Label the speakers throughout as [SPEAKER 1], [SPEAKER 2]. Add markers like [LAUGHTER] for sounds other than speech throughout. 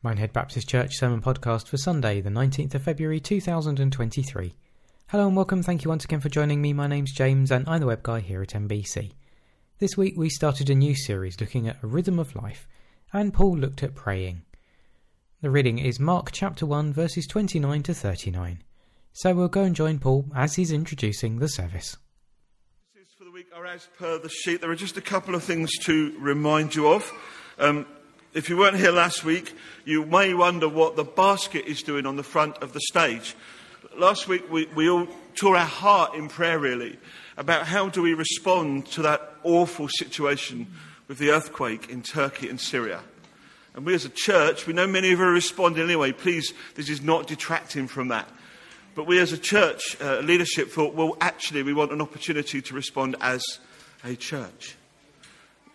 [SPEAKER 1] Minehead Baptist Church Sermon Podcast for Sunday, the 19th of February 2023. Hello and welcome. Thank you once again for joining me. My name's James and I'm the web guy here at MBC. This week we started a new series looking at a rhythm of life, and Paul looked at praying. The reading is Mark chapter 1, verses 29 to 39. So we'll go and join Paul as he's introducing the service.
[SPEAKER 2] For the week are as per the sheet. There are just a couple of things to remind you of. Um, if you weren't here last week, you may wonder what the basket is doing on the front of the stage. Last week, we, we all tore our heart in prayer, really, about how do we respond to that awful situation with the earthquake in Turkey and Syria. And we as a church, we know many of you are responding anyway. Please, this is not detracting from that. But we as a church uh, leadership thought, well, actually, we want an opportunity to respond as a church.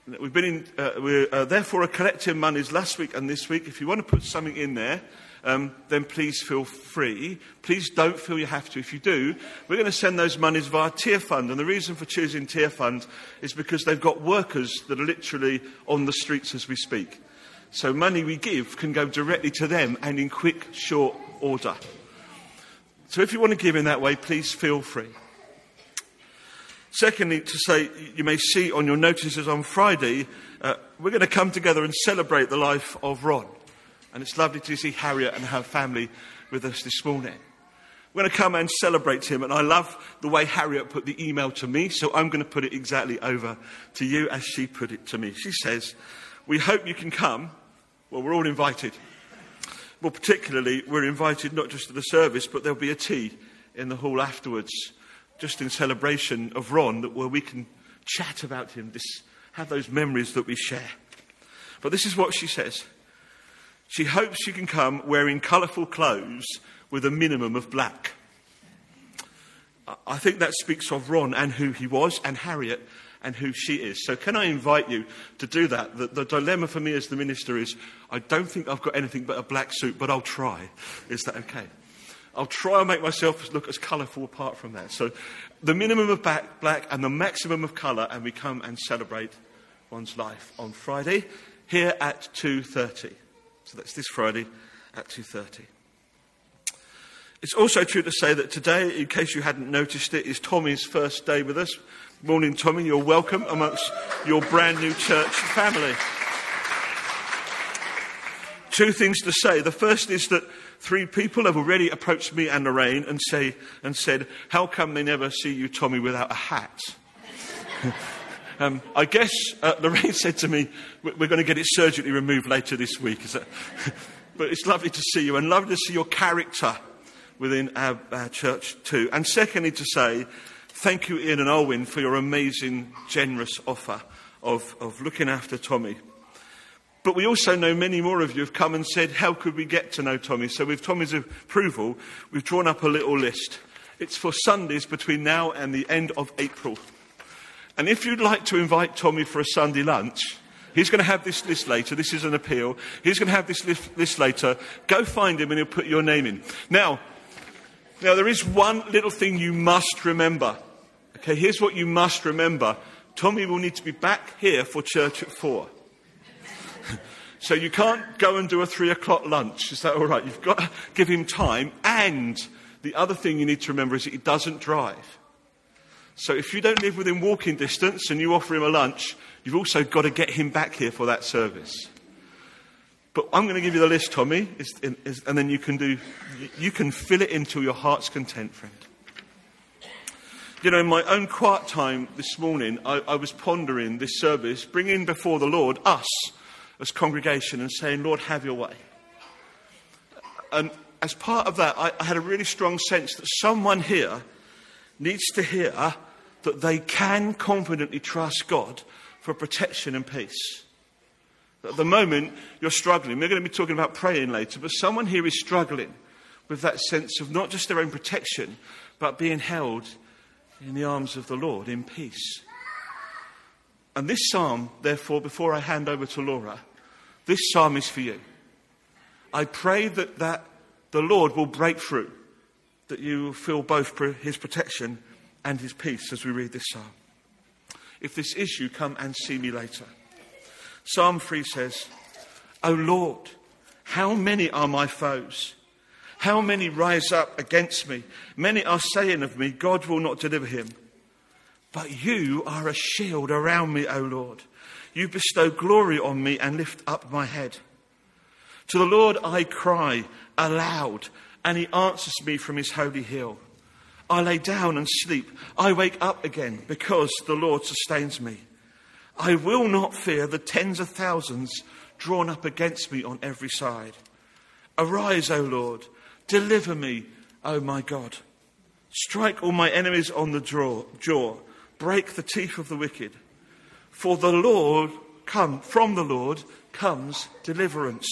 [SPEAKER 2] We've been in, uh, we're uh, there for a collecting monies last week and this week. If you want to put something in there, um, then please feel free. Please don't feel you have to. If you do, we're going to send those monies via Tearfund. And the reason for choosing Tearfund is because they've got workers that are literally on the streets as we speak. So money we give can go directly to them and in quick, short order. So if you want to give in that way, please feel free. Secondly, to say, you may see on your notices on Friday, uh, we're going to come together and celebrate the life of Ron. And it's lovely to see Harriet and her family with us this morning. We're going to come and celebrate him. And I love the way Harriet put the email to me, so I'm going to put it exactly over to you as she put it to me. She says, We hope you can come. Well, we're all invited. Well, particularly, we're invited not just to the service, but there'll be a tea in the hall afterwards just in celebration of Ron, that where we can chat about him, this, have those memories that we share. But this is what she says. She hopes she can come wearing colourful clothes with a minimum of black. I think that speaks of Ron and who he was, and Harriet and who she is. So, can I invite you to do that? The, the, dilemma for me as the minister is I don't think I've got anything but a black suit, but I'll try. Is that okay? I'll try and make myself look as colourful apart from that. So the minimum of black, and the maximum of colour, and we come and celebrate one's life on Friday here at 2.30. So that's this Friday at 2.30. It's also true to say that today, in case you hadn't noticed it, is Tommy's first day with us. Morning, Tommy. You're welcome amongst your brand new church family. Two things to say. The first is that Three people have already approached me and Lorraine and, say, and said, How come they never see you, Tommy, without a hat? [LAUGHS] um, I guess uh, Lorraine [LAUGHS] said to me, We're going to get it surgically removed later this week. [LAUGHS] but it's lovely to see you and lovely to see your character within our, our church too. And secondly, to say, Thank you, Ian and Alwyn, for your amazing, generous offer of, of looking after Tommy. But we also know many more of you have come and said, How could we get to know Tommy? So, with Tommy's approval, we've drawn up a little list. It's for Sundays between now and the end of April. And if you'd like to invite Tommy for a Sunday lunch, he's going to have this list later. This is an appeal. He's going to have this list, later. Go find him and he'll put your name in. Now, now, there is one little thing you must remember. Okay, here's what you must remember Tommy will need to be back here for church at four. So you can't go and do a three o'clock lunch. Is that all right? You've got to give him time. And the other thing you need to remember is that he doesn't drive. So if you don't live within walking distance and you offer him a lunch, you've also got to get him back here for that service. But I'm going to give you the list, Tommy, and then you can do, you can fill it into your heart's content, friend. You know, in my own quiet time this morning, I, I was pondering this service, bringing before the Lord us as congregation and saying, Lord, have your way. And as part of that, I, I had a really strong sense that someone here needs to hear that they can confidently trust God for protection and peace. At the moment, you're struggling. We're going to be talking about praying later, but someone here is struggling with that sense of not just their own protection, but being held in the arms of the Lord in peace. And this psalm, therefore, before I hand over to Laura, this psalm is for you. I pray that, that the Lord will break through, that you will feel both his protection and his peace as we read this psalm. If this is you, come and see me later. Psalm 3 says, O Lord, How many are my foes? How many rise up against me? Many are saying of me, God will not deliver him. But you are a shield around me, O Lord. You bestow glory on me and lift up my head. To the Lord I cry aloud, and he answers me from his holy hill. I lay down and sleep. I wake up again because the Lord sustains me. I will not fear the tens of thousands drawn up against me on every side. Arise, O Lord. Deliver me, O my God. Strike all my enemies on the jaw. Break the teeth of the wicked. For the Lord come from the Lord comes deliverance.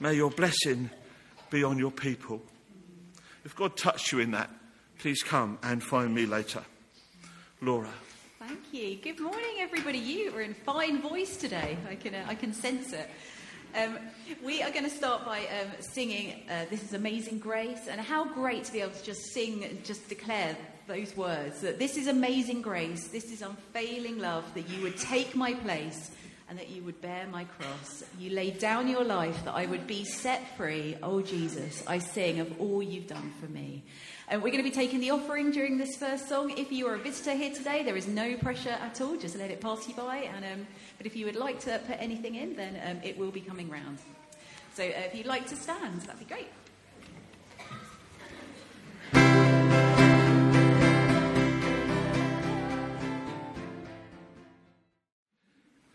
[SPEAKER 2] May your blessing be on your people. If God touched you in that, please come and find me later. Laura.
[SPEAKER 3] Thank you. Good morning, everybody. You are in fine voice today. I can, uh, I can sense it. Um, we are going to start by um, singing uh, This is Amazing Grace. And how great to be able to just sing and just declare those words that this is amazing grace, this is unfailing love, that you would take my place and that you would bear my cross. You laid down your life that I would be set free. Oh, Jesus, I sing of all you've done for me. And we're going to be taking the offering during this first song. If you are a visitor here today, there is no pressure at all. Just let it pass you by. And, um, but if you would like to put anything in, then um, it will be coming round. So uh, if you'd like to stand, that'd be great.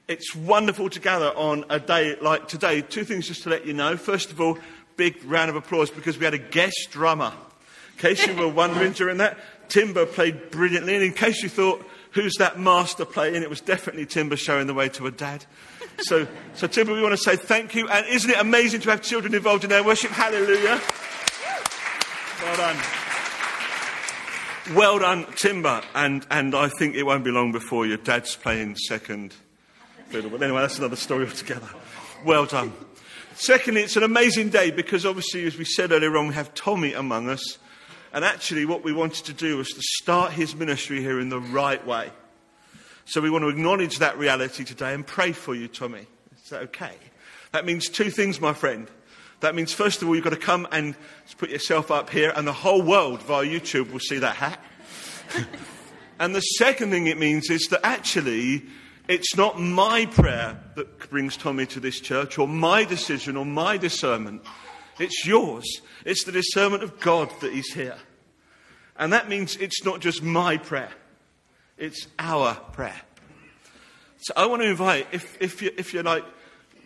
[SPEAKER 2] It's wonderful to gather on a day like today. Two things just to let you know. First of all, big round of applause because we had a guest drummer. In case you were wondering during that, Timber played brilliantly. And in case you thought, who's that master playing? It was definitely Timber showing the way to a dad. So, so Timber, we want to say thank you. And isn't it amazing to have children involved in their worship? Hallelujah. Well done. Well done, Timber. And, and I think it won't be long before your dad's playing second fiddle. But anyway, that's another story altogether. Well done. Secondly, it's an amazing day because obviously, as we said earlier on, we have Tommy among us. And actually, what we wanted to do was to start his ministry here in the right way. So we want to acknowledge that reality today and pray for you, Tommy. Is that okay? That means two things, my friend. That means, first of all, you've got to come and put yourself up here, and the whole world via YouTube will see that hat. [LAUGHS] and the second thing it means is that actually, it's not my prayer that brings Tommy to this church, or my decision, or my discernment. It's yours. It's the discernment of God that He's here. And that means it's not just my prayer, it's our prayer. So I want to invite, if, if, you, if you're like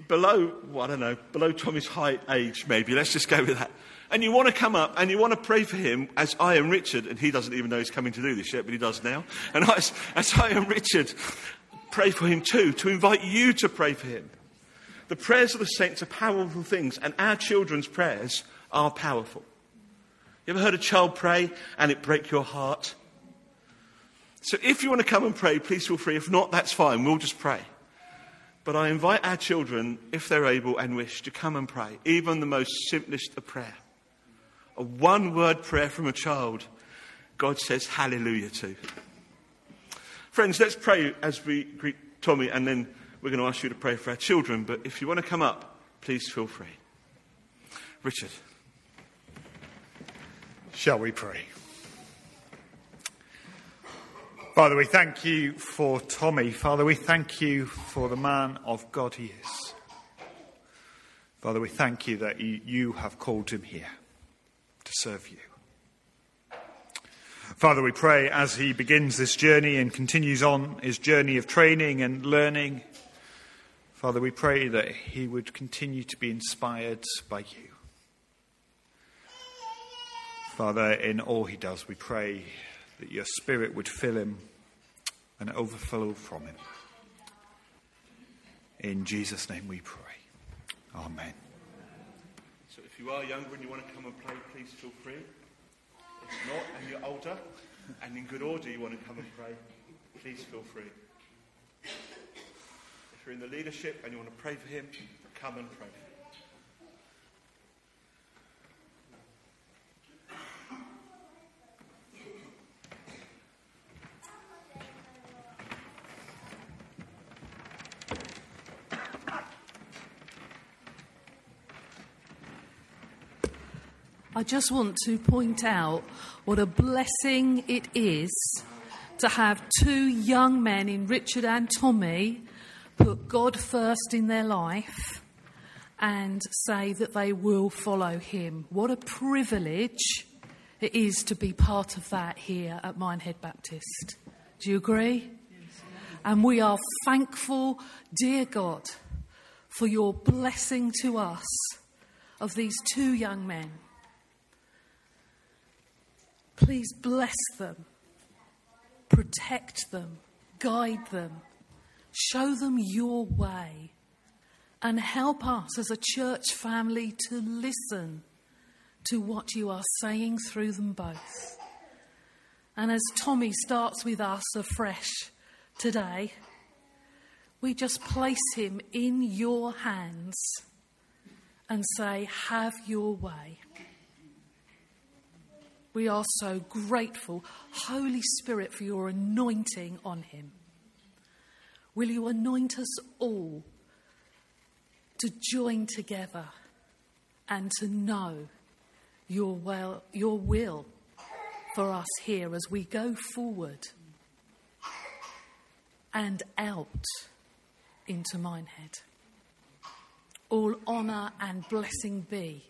[SPEAKER 2] below, well, I don't know, below Tommy's height age, maybe, let's just go with that. And you want to come up and you want to pray for him as I am Richard, and he doesn't even know he's coming to do this yet, but he does now. And as, as I am Richard, pray for him too, to invite you to pray for him. The prayers of the saints are powerful things, and our children's prayers are powerful. You ever heard a child pray and it break your heart? So if you want to come and pray, please feel free. If not, that's fine. We'll just pray. But I invite our children, if they're able and wish, to come and pray, even the most simplest of prayer. A one word prayer from a child, God says hallelujah to. Friends, let's pray as we greet Tommy, and then we're going to ask you to pray for our children. But if you want to come up, please feel free. Richard.
[SPEAKER 4] Shall we pray? Father, we thank you for Tommy. Father, we thank you for the man of God he is. Father, we thank you that you have called him here to serve you. Father, we pray as he begins this journey and continues on his journey of training and learning. Father, we pray that he would continue to be inspired by you. Father, in all he does, we pray that your spirit would fill him and overflow from him. In Jesus' name we pray. Amen.
[SPEAKER 2] So if you are younger and you want to come and play, please feel free. Not, and you're older and in good order you want to come and pray, please feel free. If you're in the leadership and you want to pray for him, come and pray
[SPEAKER 5] I just want to point out what a blessing it is to have two young men in Richard and Tommy put God first in their life and say that they will follow Him. What a privilege it is to be part of that here at Minehead Baptist. Do you agree? And we are thankful, dear God, for your blessing to us of these two young men. Please bless them, protect them, guide them, show them your way, and help us as a church family to listen to what you are saying through them both. And as Tommy starts with us afresh today, we just place him in your hands and say, Have your way. We are so grateful, Holy Spirit, for your anointing on him. Will you anoint us all to join together and to know your, well, your will for us here as we go forward and out into Minehead. All honour and blessing be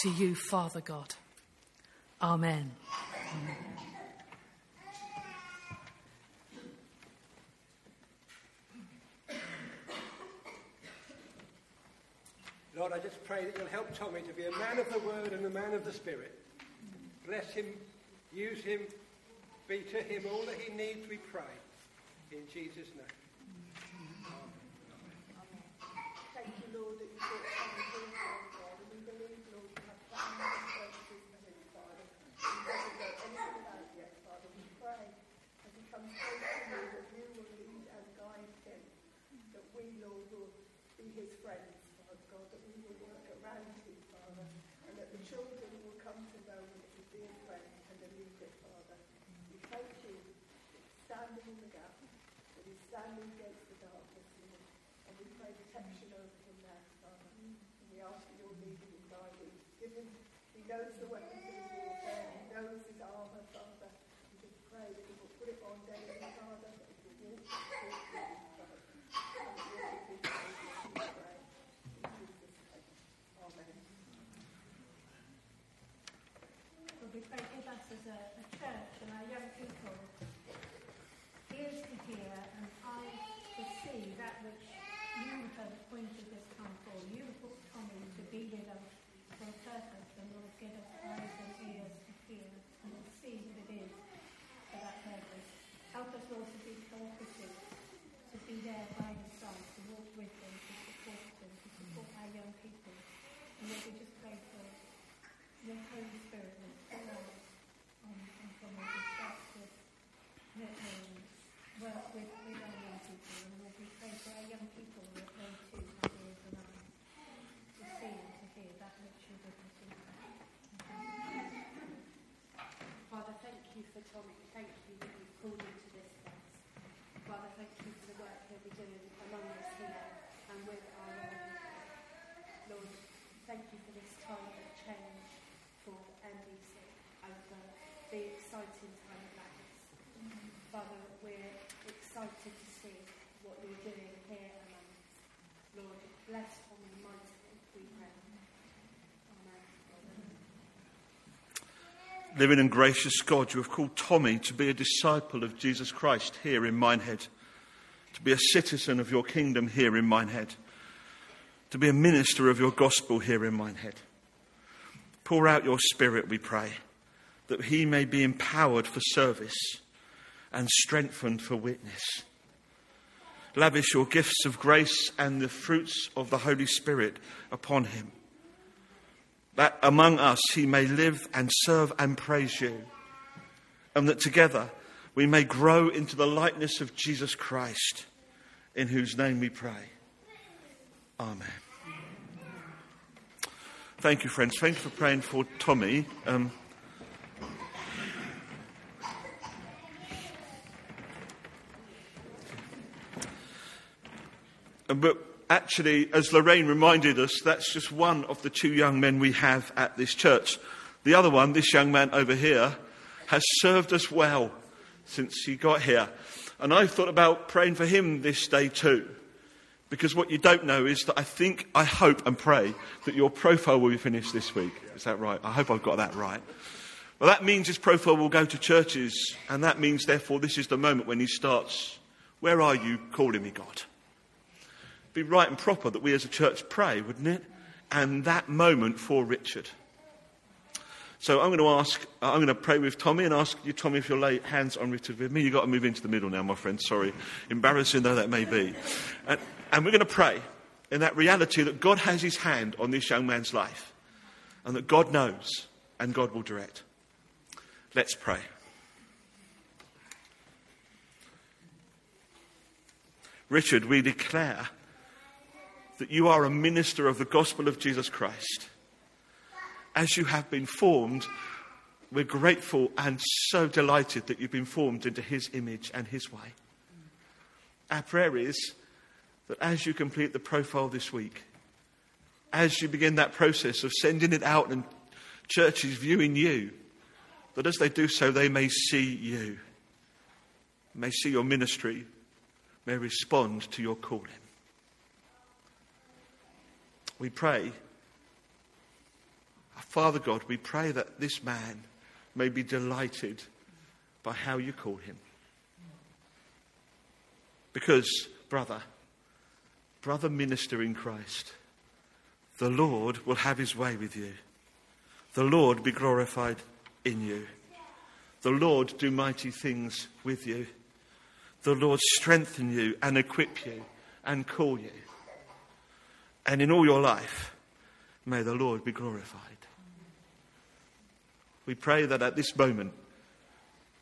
[SPEAKER 5] to you, Father God. Amen.
[SPEAKER 6] Lord, I just pray that you'll help Tommy to be a man of the word and a man of the spirit. Bless him, use him, be to him all that he needs, we pray. In Jesus' name. Amen.
[SPEAKER 7] Thank you, Lord, that you brought Tommy Lord God, and we believe, Lord, you have plans and purposes for him, Father. He doesn't know anything about it yet, Father. We pray as he comes close to you that you will lead and guide him, that we, Lord, will be his friends, Father God, that we will work around him, Father, and that the children will come to know him as being friends and a leader, Father. We thank you that he's standing in the gap, that he's standing against the darkness, Lord, pray protection over him now, Father. And we ask for your leading and guiding. Give him, he knows the weapons he knows his armour, Father. We just pray that he will put it on daily, Father, that he will walk. Amen.
[SPEAKER 8] Lord, we pray give us as a, a church and our young people ears to hear and eyes to see that which you have appointed this time for. You put Tommy to be with us for a purpose and Lord give us eyes and ears to hear and to see what it is for that purpose. Help us Lord to be cooperative, to be there by his side, to walk with them, to support them, to support our young people. And Lord, we just pray for your Holy Spirit will fill us on, on from where we start to um, work with, with our young people. And Lord, we pray for our young people that they too have ears and eyes to see and to hear that which you would receive.
[SPEAKER 9] Father, thank you for Tommy. Thank you that you've called him to this place. Father, thank you for the work he'll be doing among us here and with our people. Lord, thank you for this time of change for MBC and for the exciting time of madness. Father, we're excited to see what you're doing here among us. Lord, bless Tommy mightily, we pray. Amen.
[SPEAKER 2] Living and gracious God, you have called Tommy to be a disciple of Jesus Christ here in Minehead, to be a citizen of your kingdom here in Minehead, to be a minister of your gospel here in Minehead. Pour out your spirit, we pray, that he may be empowered for service and strengthened for witness. Lavish your gifts of grace and the fruits of the Holy Spirit upon him that among us he may live and serve and praise you, and that together we may grow into the likeness of Jesus Christ, in whose name we pray. Amen. Thank you, friends. Thank you for praying for Tommy. Um, but actually, as Lorraine reminded us, that's just one of the two young men we have at this church. The other one, this young man over here, has served us well since he got here. And I've thought about praying for him this day too. Because what you don't know is that I think, I hope and pray that your profile will be finished this week. Is that right? I hope I've got that right. Well, that means his profile will go to churches, and that means, therefore, this is the moment when he starts. Where are you calling me, God? Be right and proper that we as a church pray, wouldn't it? And that moment for Richard. So I'm going to ask, I'm going to pray with Tommy and ask you, Tommy, if you'll lay hands on Richard with me. You've got to move into the middle now, my friend. Sorry. Embarrassing though that may be. And, and we're going to pray in that reality that God has his hand on this young man's life and that God knows and God will direct. Let's pray. Richard, we declare that you are a minister of the gospel of Jesus Christ. As you have been formed, we're grateful and so delighted that you've been formed into his image and his way. Our prayer is that as you complete the profile this week, as you begin that process of sending it out and churches viewing you, that as they do so, they may see you, may see your ministry, may respond to your calling. We pray, Father God, we pray that this man may be delighted by how you call him. Because, brother, brother minister in Christ, the Lord will have his way with you. The Lord be glorified in you. The Lord do mighty things with you. The Lord strengthen you and equip you and call you. And in all your life, may the Lord be glorified. We pray that at this moment,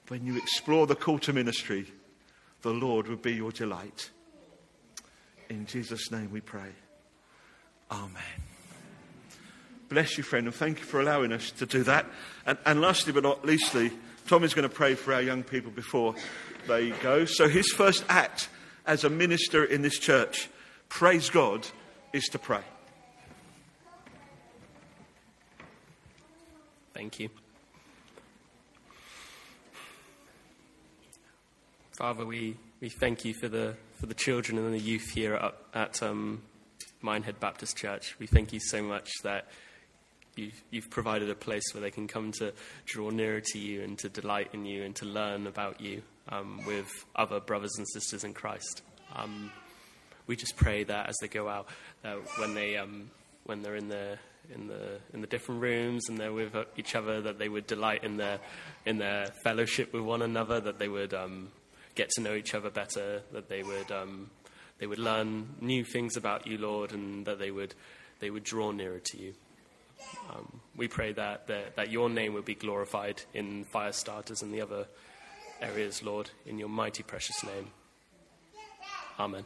[SPEAKER 2] when you explore the call to ministry, the Lord will be your delight. In Jesus' name we pray. Amen. Bless you, friend, and thank you for allowing us to do that. And, and lastly but not leastly, Tom is going to pray for our young people before they go. So his first act as a minister in this church, praise God, is to pray.
[SPEAKER 10] Thank you. Father, we, we thank you for the, for the children and the youth here at, at um, Minehead Baptist Church. We thank you so much that you've, you've provided a place where they can come to draw nearer to you and to delight in you and to learn about you um, with other brothers and sisters in Christ. Um, we just pray that as they go out, when they um, when they're in the in the in the different rooms and they're with each other, that they would delight in their in their fellowship with one another, that they would um, get to know each other better, that they would um, they would learn new things about you, Lord, and that they would they would draw nearer to you. Um, we pray that, that that your name would be glorified in fire starters and the other areas, Lord, in your mighty precious name. Amen.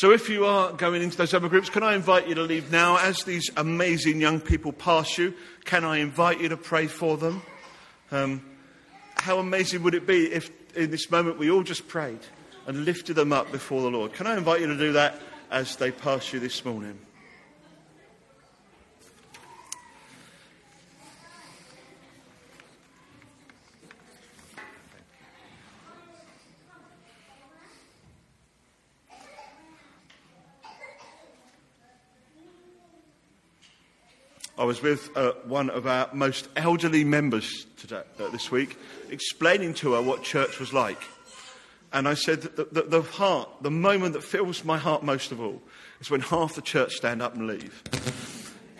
[SPEAKER 2] So, if you are going into those other groups, can I invite you to leave now? As these amazing young people pass you, can I invite you to pray for them? Um, how amazing would it be if in this moment we all just prayed and lifted them up before the Lord? Can I invite you to do that as they pass you this morning? I was with uh, one of our most elderly members today, uh, this week, explaining to her what church was like. And I said that the, the, heart, the moment that fills my heart most of all, is when half the church stand up and leave.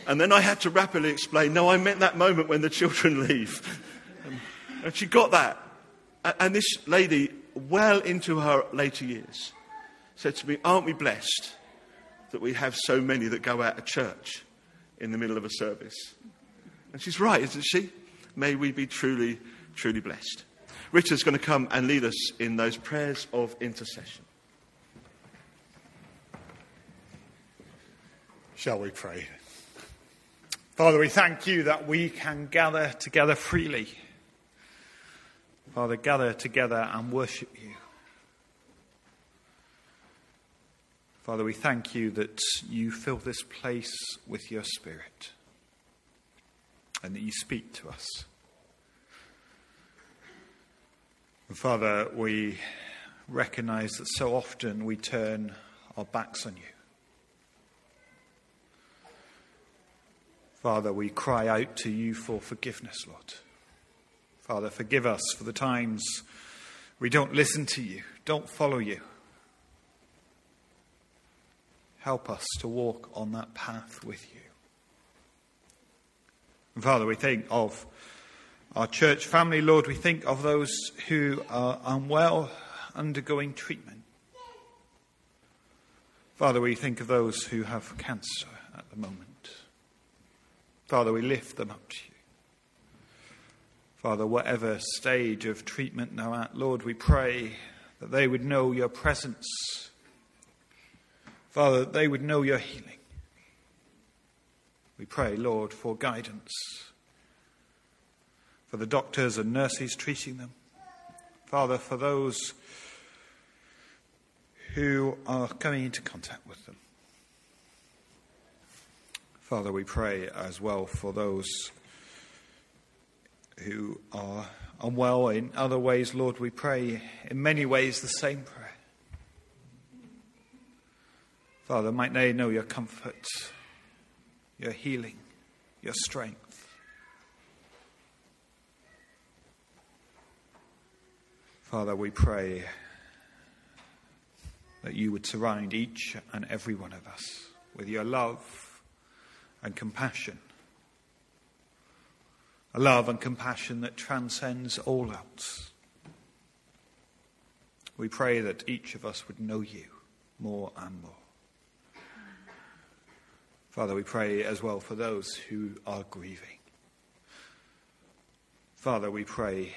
[SPEAKER 2] And then I had to rapidly explain, no, I meant that moment when the children [LAUGHS] leave. and she got that. And this lady, well into her later years, said to me, Aren't we blessed that we have so many that go out of church? In the middle of a service. And she's right, isn't she? May we be truly, truly blessed. Richard's going to come and lead us in those prayers of intercession.
[SPEAKER 4] Shall we pray? Father, we thank you that we can gather together freely. Father, gather together and worship you. Father, we thank you that you fill this place with your Spirit and that you speak to us. Father, we recognize that so often we turn our backs on you. Father, we cry out to you for forgiveness, Lord. Father, forgive us for the times we don't listen to you, don't follow you. Help us to walk on that path with you. And Father, we think of our church family, Lord. We think of those who are unwell, undergoing treatment. Father, we think of those who have cancer at the moment. Father, we lift them up to you. Father, whatever stage of treatment they're at, Lord, we pray that they would know your presence. Father, that they would know your healing. We pray, Lord, for guidance for the doctors and nurses treating them. Father, for those who are coming into contact with them. Father, we pray as well for those who are unwell in other ways. Lord, we pray in many ways the same prayer. Father, might they know your comfort, your healing, your strength. Father, we pray that you would surround each and every one of us with your love and compassion. A love and compassion that transcends all else. We pray that each of us would know you more and more. Father, we pray as well for those who are grieving. Father, we pray,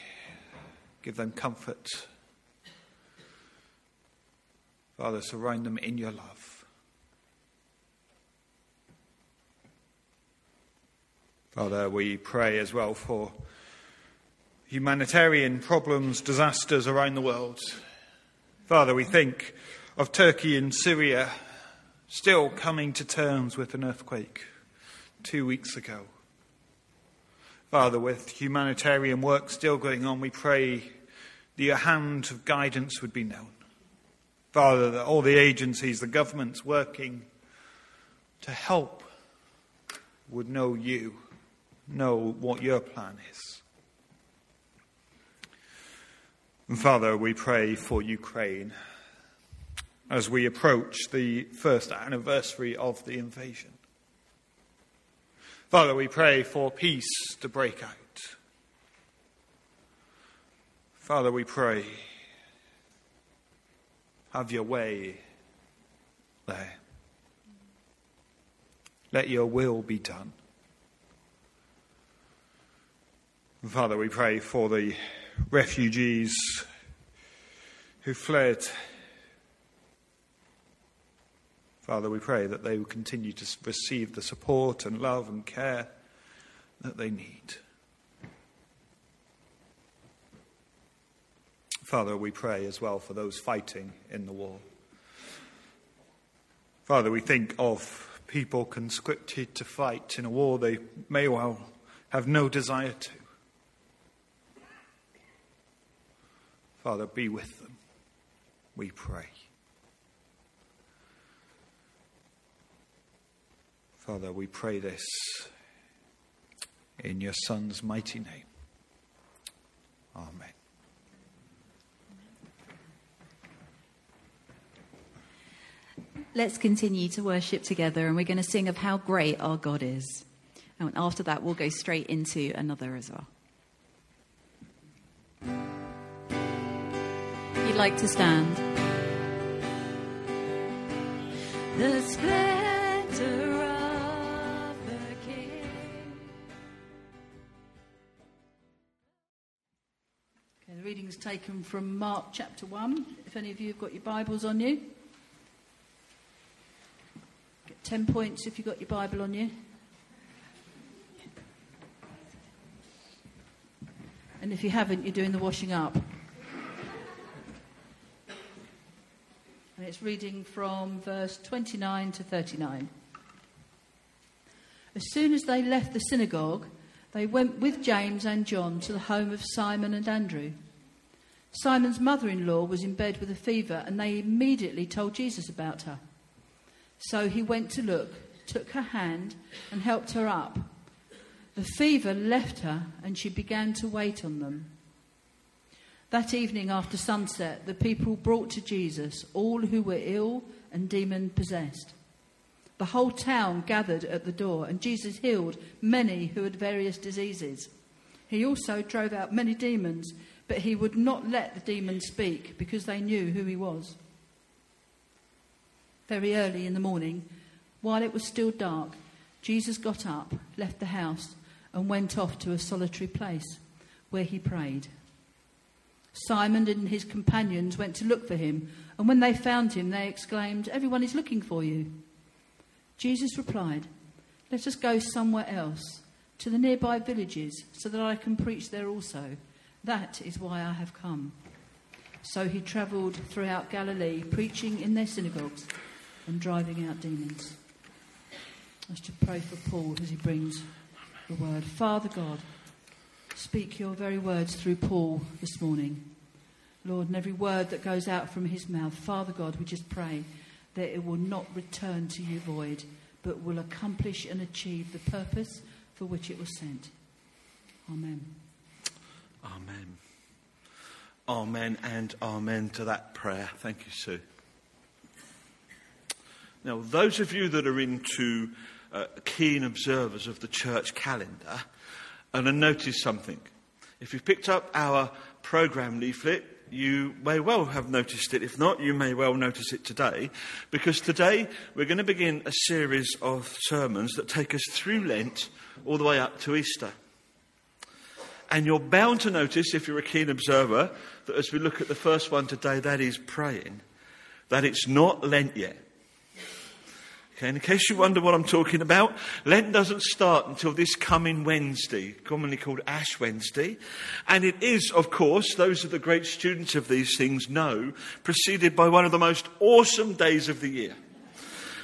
[SPEAKER 4] give them comfort. Father, surround them in your love. Father, we pray as well for humanitarian problems, disasters around the world. Father, we think of Turkey and Syria still coming to terms with an earthquake two weeks ago. Father, with humanitarian work still going on, we pray that your hand of guidance would be known. Father, that all the agencies, the governments working to help would know you, know what your plan is. And Father, we pray for Ukraine as we approach the first anniversary of the invasion. Father, we pray for peace to break out. Father, we pray, have your way there. Let your will be done. Father, we pray for the refugees who fled Father, we pray that they will continue to receive the support and love and care that they need. Father, we pray as well for those fighting in the war. Father, we think of people conscripted to fight in a war they may well have no desire to. Father, be with them, we pray. Father, we pray this in your Son's mighty name. Amen.
[SPEAKER 3] Let's continue to worship together, and we're going to sing of how great our God is. And after that, we'll go straight into another as well. If you'd like to stand. The splendor taken from Mark chapter 1. If any of you have got your Bibles on you, get 10 points if you've got your Bible on you. And if you haven't, you're doing the washing up. And
[SPEAKER 11] It's reading from verse 29 to 39. As soon as they left the synagogue, they went with James and John to the home of Simon and Andrew. Simon's mother in law was in bed with a fever, and they immediately told Jesus about her. So he went to look, took her hand, and helped her up. The fever left her, and she began to wait on them. That evening after sunset, the people brought to Jesus all who were ill and demon possessed. The whole town gathered at the door, and Jesus healed many who had various diseases. He also drove out many demons, but he would not let the demons speak because they knew who he was. Very early in the morning, while it was still dark, Jesus got up, left the house, and went off to a solitary place where he prayed. Simon and his companions went to look for him, and when they found him, they exclaimed, Everyone is looking for you. Jesus replied, Let us go somewhere else, to the nearby villages, so that I can preach there also. That is why I have come. So he travelled throughout Galilee, preaching in their synagogues and driving out demons. I should pray for Paul as he brings the word. Father God, speak your very words through Paul this morning. Lord, and every word that goes out from his mouth, Father God, we just pray that it will not return to you void, but will accomplish and achieve the purpose for which it was sent. Amen.
[SPEAKER 2] Amen. Amen and amen to that prayer. Thank you, Sue. Now, those of you that are into uh, keen observers of the church calendar and have noticed something. If you've picked up our program leaflet, you may well have noticed it. If not, you may well notice it today, because today we're going to begin a series of sermons that take us through Lent all the way up to Easter. And you're bound to notice, if you're a keen observer, that as we look at the first one today, that is praying, that it's not Lent yet. Okay, in case you wonder what I'm talking about, Lent doesn't start until this coming Wednesday, commonly called Ash Wednesday. And it is, of course, those of the great students of these things know, preceded by one of the most awesome days of the year.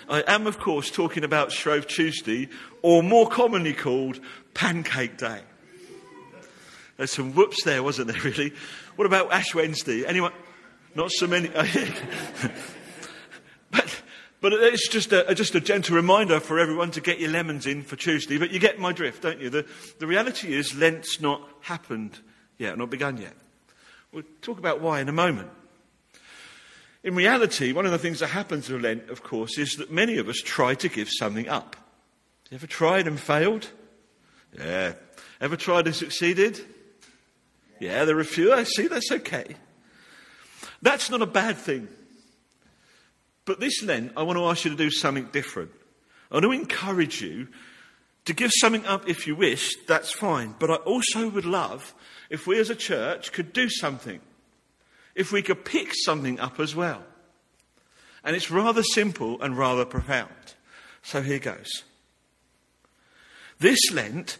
[SPEAKER 2] I am, of course, talking about Shrove Tuesday, or more commonly called Pancake Day. There's some whoops there, wasn't there, [LAUGHS] really? What about Ash Wednesday? Anyone? Not so many. [LAUGHS] but but it's just a, just a gentle reminder for everyone to get your lemons in for Tuesday. But you get my drift, don't you? The, the reality is Lent's not happened yet, not begun yet. We'll talk about why in a moment. In reality, one of the things that happens with Lent, of course, is that many of us try to give something up. You ever tried and failed? Yeah. Ever tried and succeeded? Yeah, there are a few. I see, that's okay. That's not a bad thing. But this Lent, I want to ask you to do something different. I want to encourage you to give something up if you wish, that's fine. But I also would love if we as a church could do something. If we could pick something up as well. And it's rather simple and rather profound. So here goes. This Lent,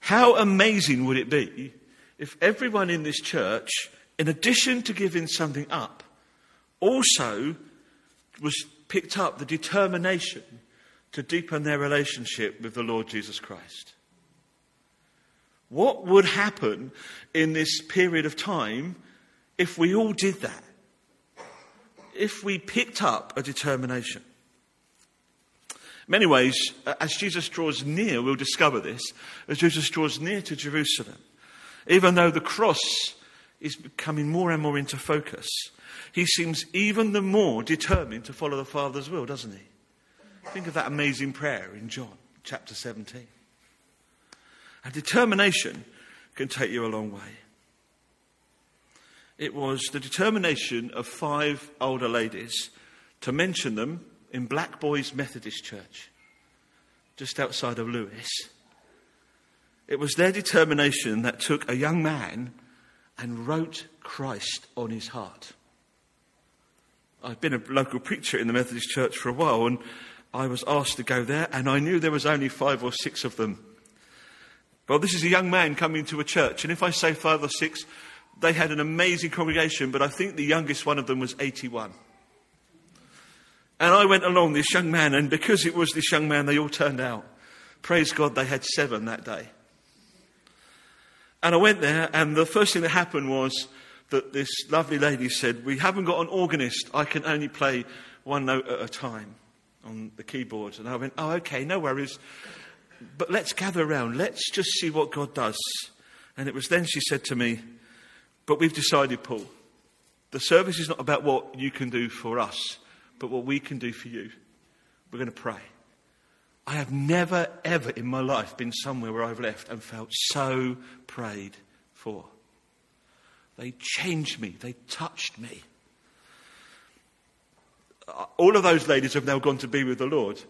[SPEAKER 2] how amazing would it be if everyone in this church, in addition to giving something up, also was picked up the determination to deepen their relationship with the Lord Jesus Christ. What would happen in this period of time if we all did that? If we picked up a determination? In many ways, as Jesus draws near, we'll discover this, as Jesus draws near to Jerusalem, even though the cross is becoming more and more into focus, he seems even the more determined to follow the Father's will, doesn't he? Think of that amazing prayer in John chapter 17. And determination can take you a long way. It was the determination of five older ladies to mention them in Blackboys Methodist Church, just outside of Lewes. It was their determination that took a young man and wrote Christ on his heart. I've been a local preacher in the Methodist Church for a while, and I was asked to go there, and I knew there was only five or six of them. Well, this is a young man coming to a church, and if I say five or six, they had an amazing congregation, but I think the youngest one of them was 81. And I went along this young man, and because it was this young man, they all turned out. Praise God, they had seven that day. And I went there, and the first thing that happened was that this lovely lady said, We haven't got an organist. I can only play one note at a time on the keyboard. And I went, Oh, okay, no worries. But let's gather around. Let's just see what God does. And it was then she said to me, But we've decided, Paul, the service is not about what you can do for us, but what we can do for you. We're going to pray. I have never, ever in my life been somewhere where I've left and felt so prayed for. They changed me, they touched me. Uh, all of those ladies have now gone to be with the Lord.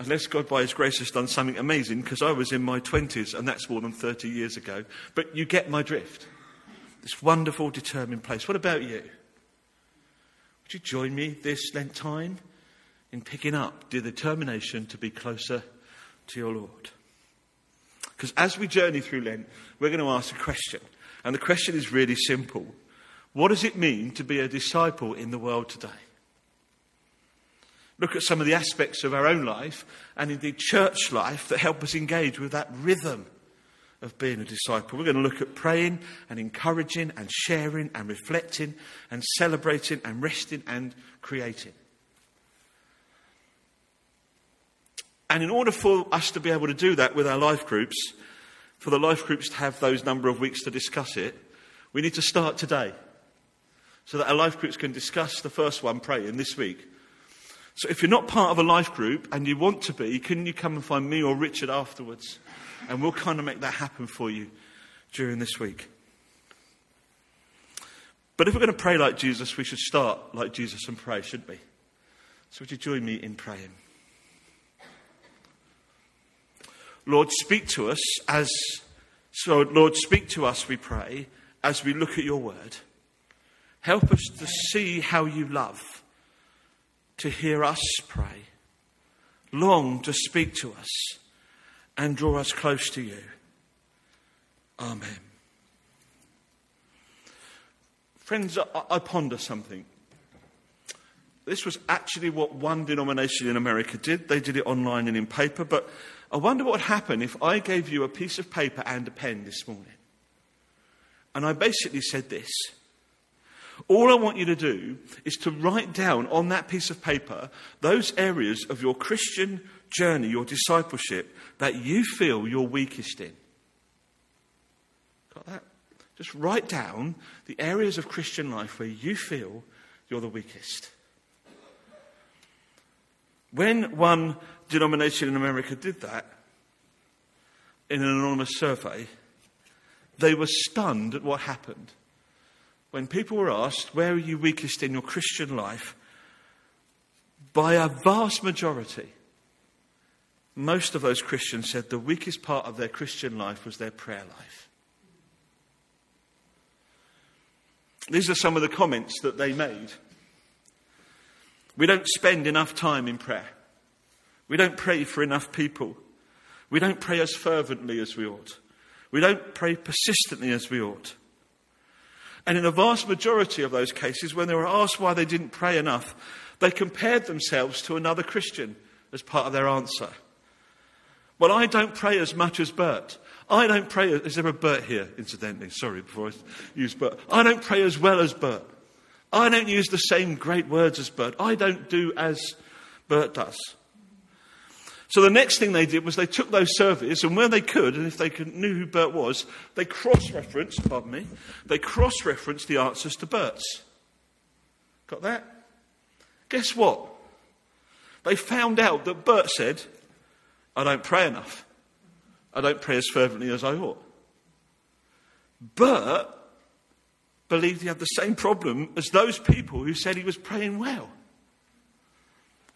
[SPEAKER 2] Unless God, by His grace, has done something amazing, because I was in my 20s and that's more than 30 years ago. But you get my drift. This wonderful, determined place. What about you? Would you join me this Lent time? In picking up the determination to be closer to your Lord. Because as we journey through Lent, we're going to ask a question. And the question is really simple What does it mean to be a disciple in the world today? Look at some of the aspects of our own life and indeed church life that help us engage with that rhythm of being a disciple. We're going to look at praying and encouraging and sharing and reflecting and celebrating and resting and creating. And in order for us to be able to do that with our life groups, for the life groups to have those number of weeks to discuss it, we need to start today. So that our life groups can discuss the first one praying this week. So if you're not part of a life group and you want to be, can you come and find me or Richard afterwards? And we'll kind of make that happen for you during this week. But if we're going to pray like Jesus, we should start like Jesus and pray, shouldn't we? So would you join me in praying? Lord, speak to us as, so Lord, speak to us, we pray, as we look at your word. Help us to see how you love, to hear us pray, long to speak to us, and draw us close to you. Amen. Friends, I, I ponder something. This was actually what one denomination in America did. They did it online and in paper, but I wonder what would happen if I gave you a piece of paper and a pen this morning. And I basically said this All I want you to do is to write down on that piece of paper those areas of your Christian journey, your discipleship, that you feel you're weakest in. Got that? Just write down the areas of Christian life where you feel you're the weakest. When one denomination in America did that in an anonymous survey, they were stunned at what happened. When people were asked, Where are you weakest in your Christian life? by a vast majority, most of those Christians said the weakest part of their Christian life was their prayer life. These are some of the comments that they made. We don't spend enough time in prayer. We don't pray for enough people. We don't pray as fervently as we ought. We don't pray persistently as we ought. And in a vast majority of those cases, when they were asked why they didn't pray enough, they compared themselves to another Christian as part of their answer. Well, I don't pray as much as Bert. I don't pray. Is there a Bert here, incidentally? Sorry, before I use Bert. I don't pray as well as Bert. I don't use the same great words as Bert. I don't do as Bert does. So the next thing they did was they took those surveys, and where they could, and if they could, knew who Bert was, they cross-referenced, pardon me, they cross-referenced the answers to Bert's. Got that? Guess what? They found out that Bert said, I don't pray enough. I don't pray as fervently as I ought. Bert believed he had the same problem as those people who said he was praying well.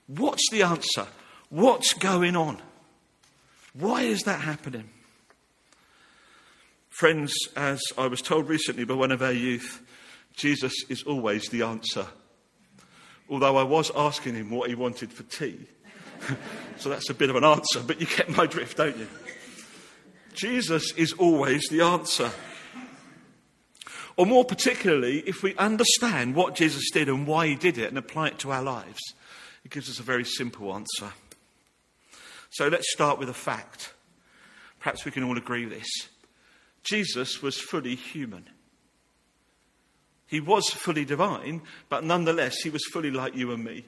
[SPEAKER 2] What's the answer? What's going on? Why is that happening? Friends, as I was told recently by one of our youth, Jesus is always the answer. Although I was asking him what he wanted for tea. [LAUGHS] so that's a bit of an answer, but you get my drift, don't you? Jesus is always the answer. Or more particularly, if we understand what Jesus did and why he did it and apply it to our lives, it gives us a very simple answer. So let's start with a fact. Perhaps we can all agree with this. Jesus was fully human. He was fully divine, but nonetheless, he was fully like you and me,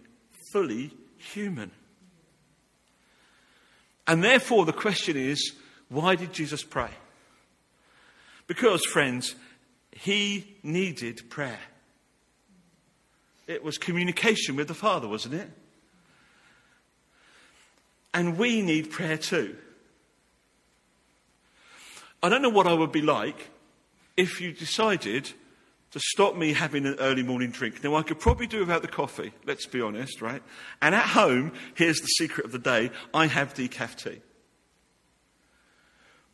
[SPEAKER 2] fully human. And therefore, the question is why did Jesus pray? Because, friends, he needed prayer. It was communication with the Father, wasn't it? And we need prayer too. I don't know what I would be like if you decided to stop me having an early morning drink. Now, I could probably do without the coffee, let's be honest, right? And at home, here's the secret of the day I have decaf tea.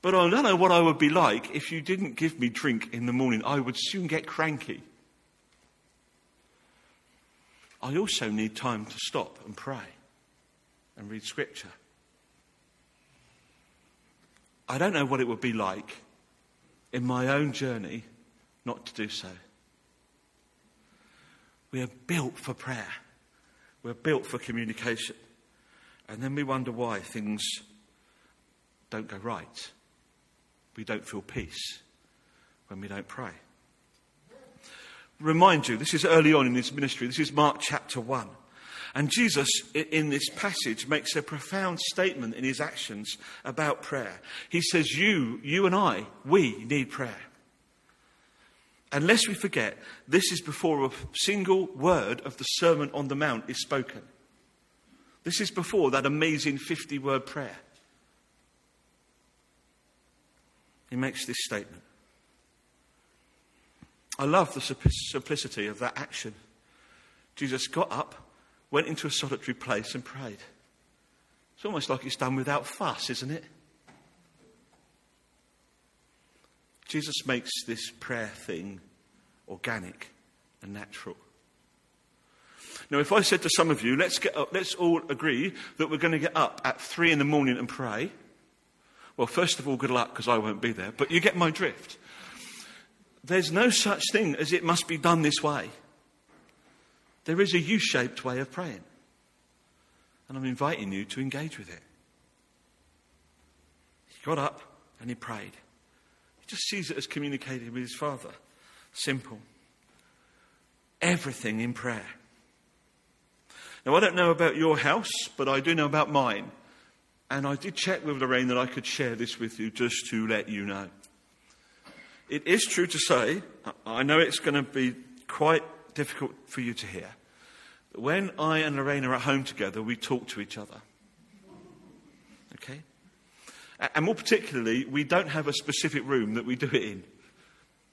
[SPEAKER 2] But I don't know what I would be like if you didn't give me drink in the morning. I would soon get cranky. I also need time to stop and pray and read scripture. I don't know what it would be like in my own journey not to do so. We are built for prayer. We're built for communication. And then we wonder why things don't go right. We don't feel peace when we don't pray. Remind you, this is early on in his ministry. This is Mark chapter 1. And Jesus, in this passage, makes a profound statement in his actions about prayer. He says, You, you and I, we need prayer. Unless we forget, this is before a single word of the Sermon on the Mount is spoken. This is before that amazing 50 word prayer. He makes this statement. I love the simplicity of that action. Jesus got up, went into a solitary place, and prayed. It's almost like it's done without fuss, isn't it? Jesus makes this prayer thing organic and natural. Now, if I said to some of you, let's, get up, let's all agree that we're going to get up at three in the morning and pray, well, first of all, good luck because I won't be there, but you get my drift. There's no such thing as it must be done this way. There is a U shaped way of praying. And I'm inviting you to engage with it. He got up and he prayed. He just sees it as communicating with his Father. Simple. Everything in prayer. Now, I don't know about your house, but I do know about mine. And I did check with Lorraine that I could share this with you just to let you know. It is true to say, I know it's going to be quite difficult for you to hear, that when I and Lorraine are at home together, we talk to each other. Okay? And more particularly, we don't have a specific room that we do it in.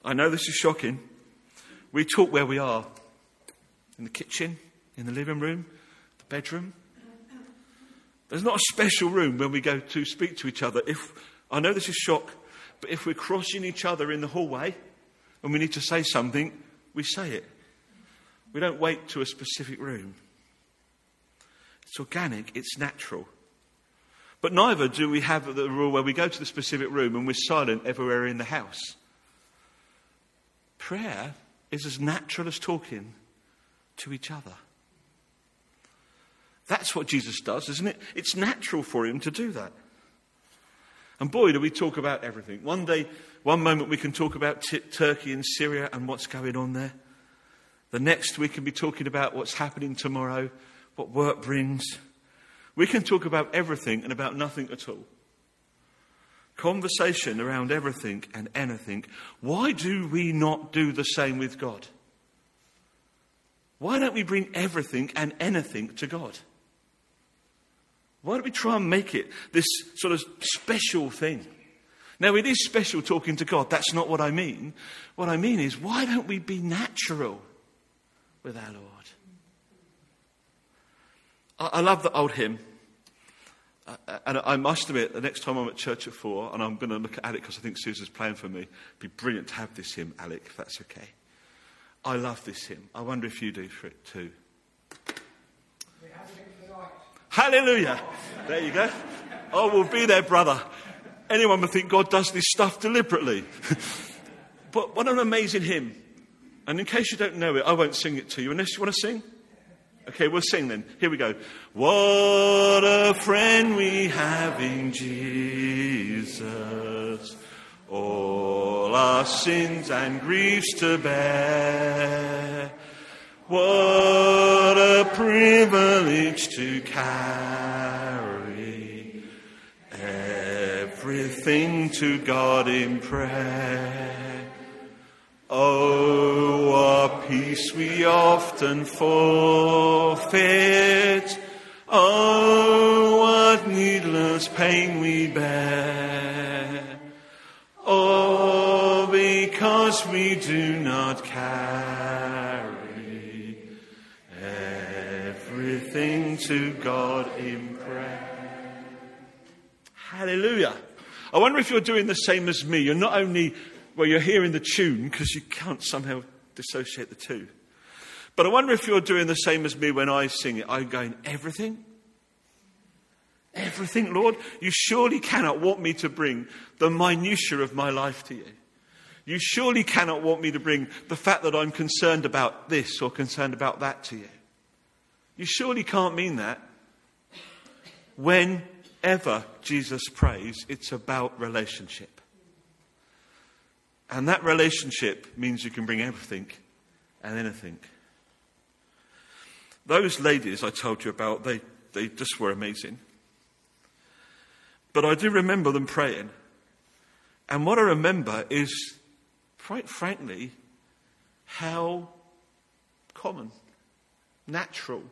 [SPEAKER 2] I know this is shocking. We talk where we are in the kitchen, in the living room, the bedroom. There's not a special room when we go to speak to each other. If I know this is shock, but if we're crossing each other in the hallway and we need to say something, we say it. We don't wait to a specific room. It's organic, it's natural. But neither do we have the rule where we go to the specific room and we're silent everywhere in the house. Prayer is as natural as talking to each other. That's what Jesus does, isn't it? It's natural for him to do that. And boy, do we talk about everything. One day, one moment we can talk about t- Turkey and Syria and what's going on there. The next, we can be talking about what's happening tomorrow, what work brings. We can talk about everything and about nothing at all. Conversation around everything and anything. Why do we not do the same with God? Why don't we bring everything and anything to God? Why don't we try and make it this sort of special thing? Now, it is special talking to God. That's not what I mean. What I mean is, why don't we be natural with our Lord? I, I love the old hymn. Uh, and I must admit, the next time I'm at church at four, and I'm going to look at Alec because I think Susan's playing for me, it'd be brilliant to have this hymn, Alec, if that's okay. I love this hymn. I wonder if you do for it too. Hallelujah. There you go. Oh, we'll be there, brother. Anyone would think God does this stuff deliberately. [LAUGHS] but what an amazing hymn. And in case you don't know it, I won't sing it to you unless you want to sing. Okay, we'll sing then. Here we go. What a friend we have in Jesus. All our sins and griefs to bear. What a privilege to carry everything to God in prayer. Oh, what peace we often forfeit. Oh, what needless pain we bear. Oh, because we do not carry everything to God in prayer. Hallelujah. I wonder if you're doing the same as me. You're not only, well, you're hearing the tune because you can't somehow dissociate the two. But I wonder if you're doing the same as me when I sing it. I'm going, everything? Everything, Lord? You surely cannot want me to bring the minutiae of my life to you. You surely cannot want me to bring the fact that I'm concerned about this or concerned about that to you. You surely can't mean that. Whenever Jesus prays, it's about relationship. And that relationship means you can bring everything and anything. Those ladies I told you about, they, they just were amazing. But I do remember them praying. And what I remember is, quite frankly, how common, natural,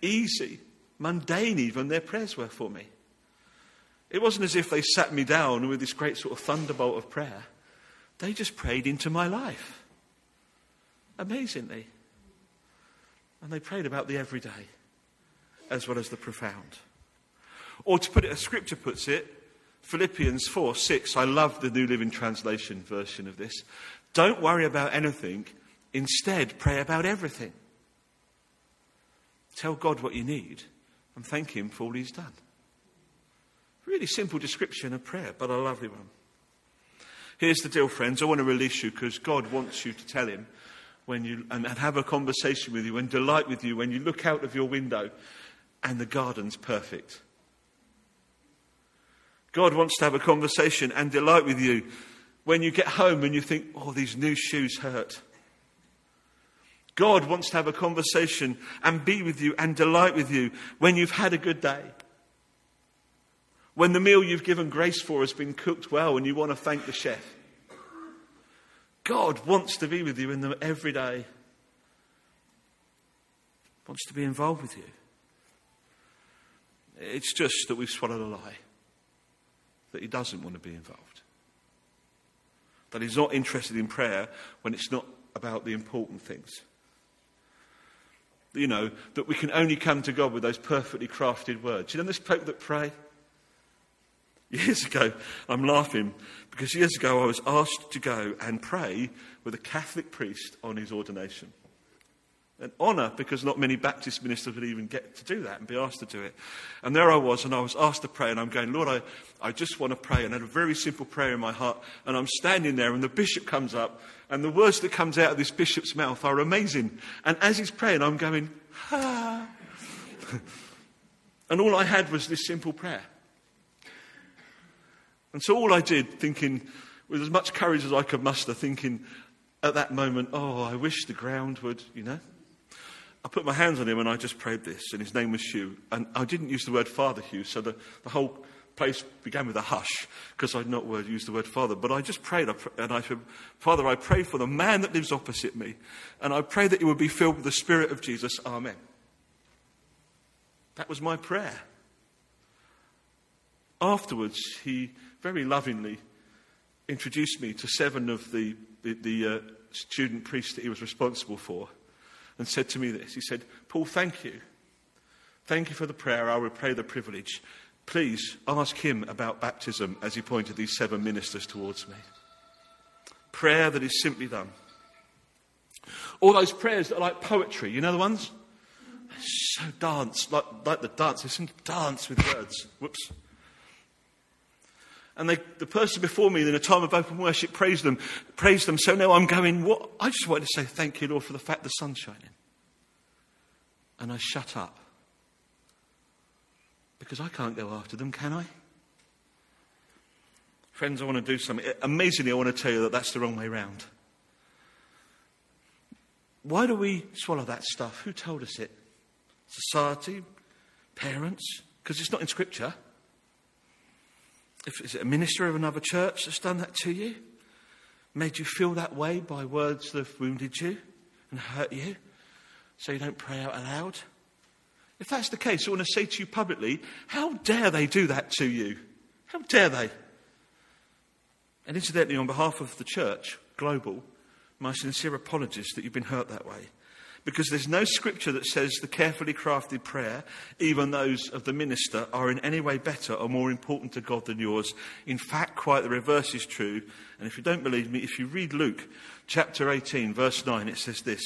[SPEAKER 2] easy, mundane even their prayers were for me. It wasn't as if they sat me down with this great sort of thunderbolt of prayer. They just prayed into my life. Amazingly. And they prayed about the everyday as well as the profound. Or to put it as scripture puts it, Philippians 4 6, I love the New Living Translation version of this. Don't worry about anything, instead, pray about everything. Tell God what you need and thank Him for all He's done. Really simple description of prayer, but a lovely one. Here's the deal, friends. I want to release you because God wants you to tell Him when you, and have a conversation with you and delight with you when you look out of your window and the garden's perfect. God wants to have a conversation and delight with you when you get home and you think, oh, these new shoes hurt. God wants to have a conversation and be with you and delight with you when you've had a good day. When the meal you've given grace for has been cooked well and you want to thank the chef. God wants to be with you in the everyday. Wants to be involved with you. It's just that we've swallowed a lie that he doesn't want to be involved. That he's not interested in prayer when it's not about the important things. You know, that we can only come to God with those perfectly crafted words. You know this folk that pray? Years ago, I'm laughing because years ago I was asked to go and pray with a Catholic priest on his ordination an honour because not many Baptist ministers would even get to do that and be asked to do it. And there I was, and I was asked to pray, and I'm going, Lord, I, I just want to pray. And I had a very simple prayer in my heart, and I'm standing there, and the bishop comes up, and the words that comes out of this bishop's mouth are amazing. And as he's praying, I'm going, ah. [LAUGHS] and all I had was this simple prayer. And so all I did, thinking, with as much courage as I could muster, thinking at that moment, oh, I wish the ground would, you know. I put my hands on him and I just prayed this, and his name was Hugh. And I didn't use the word Father Hugh, so the, the whole place began with a hush because I'd not word, used the word Father. But I just prayed, and I said, Father, I pray for the man that lives opposite me, and I pray that he would be filled with the Spirit of Jesus. Amen. That was my prayer. Afterwards, he very lovingly introduced me to seven of the, the, the uh, student priests that he was responsible for and said to me this. He said, Paul, thank you. Thank you for the prayer. I will pray the privilege. Please ask him about baptism as he pointed these seven ministers towards me. Prayer that is simply done. All those prayers that are like poetry, you know the ones? So dance, like, like the dance. To dance with words. Whoops. And they, the person before me in a time of open worship praised them, praised them. So now I'm going, what? I just wanted to say thank you, Lord, for the fact the sun's shining. and I shut up. Because I can't go after them, can I? Friends, I want to do something. Amazingly, I want to tell you that that's the wrong way round. Why do we swallow that stuff? Who told us it? Society? Parents? Because it's not in Scripture. If, is it a minister of another church that's done that to you? Made you feel that way by words that have wounded you and hurt you? So you don't pray out aloud? If that's the case, I want to say to you publicly, how dare they do that to you? How dare they? And incidentally, on behalf of the church, global, my sincere apologies that you've been hurt that way. Because there's no scripture that says the carefully crafted prayer, even those of the minister, are in any way better or more important to God than yours. In fact, quite the reverse is true. And if you don't believe me, if you read Luke chapter 18, verse 9, it says this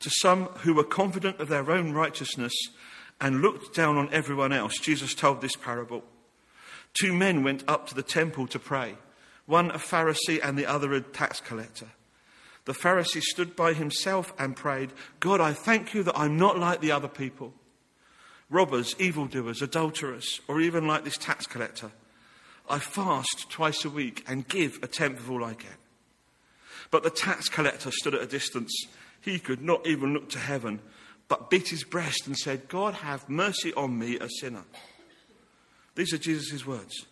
[SPEAKER 2] To some who were confident of their own righteousness and looked down on everyone else, Jesus told this parable. Two men went up to the temple to pray, one a Pharisee and the other a tax collector. The Pharisee stood by himself and prayed, God, I thank you that I'm not like the other people robbers, evildoers, adulterers, or even like this tax collector. I fast twice a week and give a tenth of all I get. But the tax collector stood at a distance. He could not even look to heaven, but beat his breast and said, God, have mercy on me, a sinner. These are Jesus' words.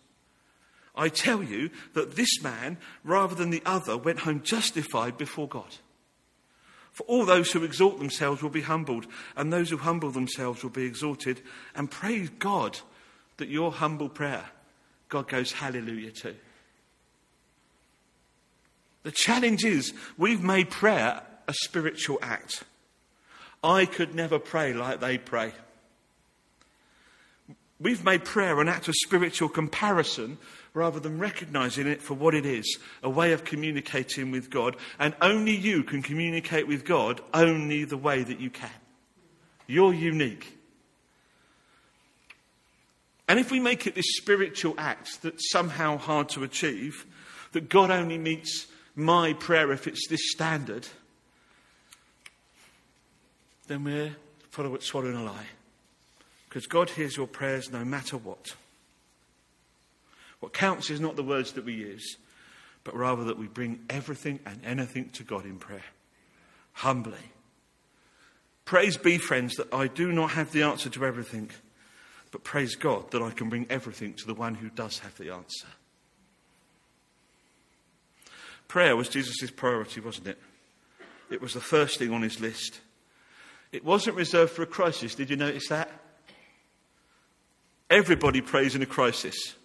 [SPEAKER 2] I tell you that this man, rather than the other, went home justified before God. For all those who exalt themselves will be humbled, and those who humble themselves will be exalted. And praise God that your humble prayer, God goes hallelujah to. The challenge is we've made prayer a spiritual act. I could never pray like they pray. We've made prayer an act of spiritual comparison rather than recognizing it for what it is a way of communicating with God. And only you can communicate with God only the way that you can. You're unique. And if we make it this spiritual act that's somehow hard to achieve, that God only meets my prayer if it's this standard, then we're swallowing a lie. Because God hears your prayers no matter what. What counts is not the words that we use, but rather that we bring everything and anything to God in prayer, humbly. Praise be, friends, that I do not have the answer to everything, but praise God that I can bring everything to the one who does have the answer. Prayer was Jesus' priority, wasn't it? It was the first thing on his list. It wasn't reserved for a crisis. Did you notice that? Everybody prays in a crisis.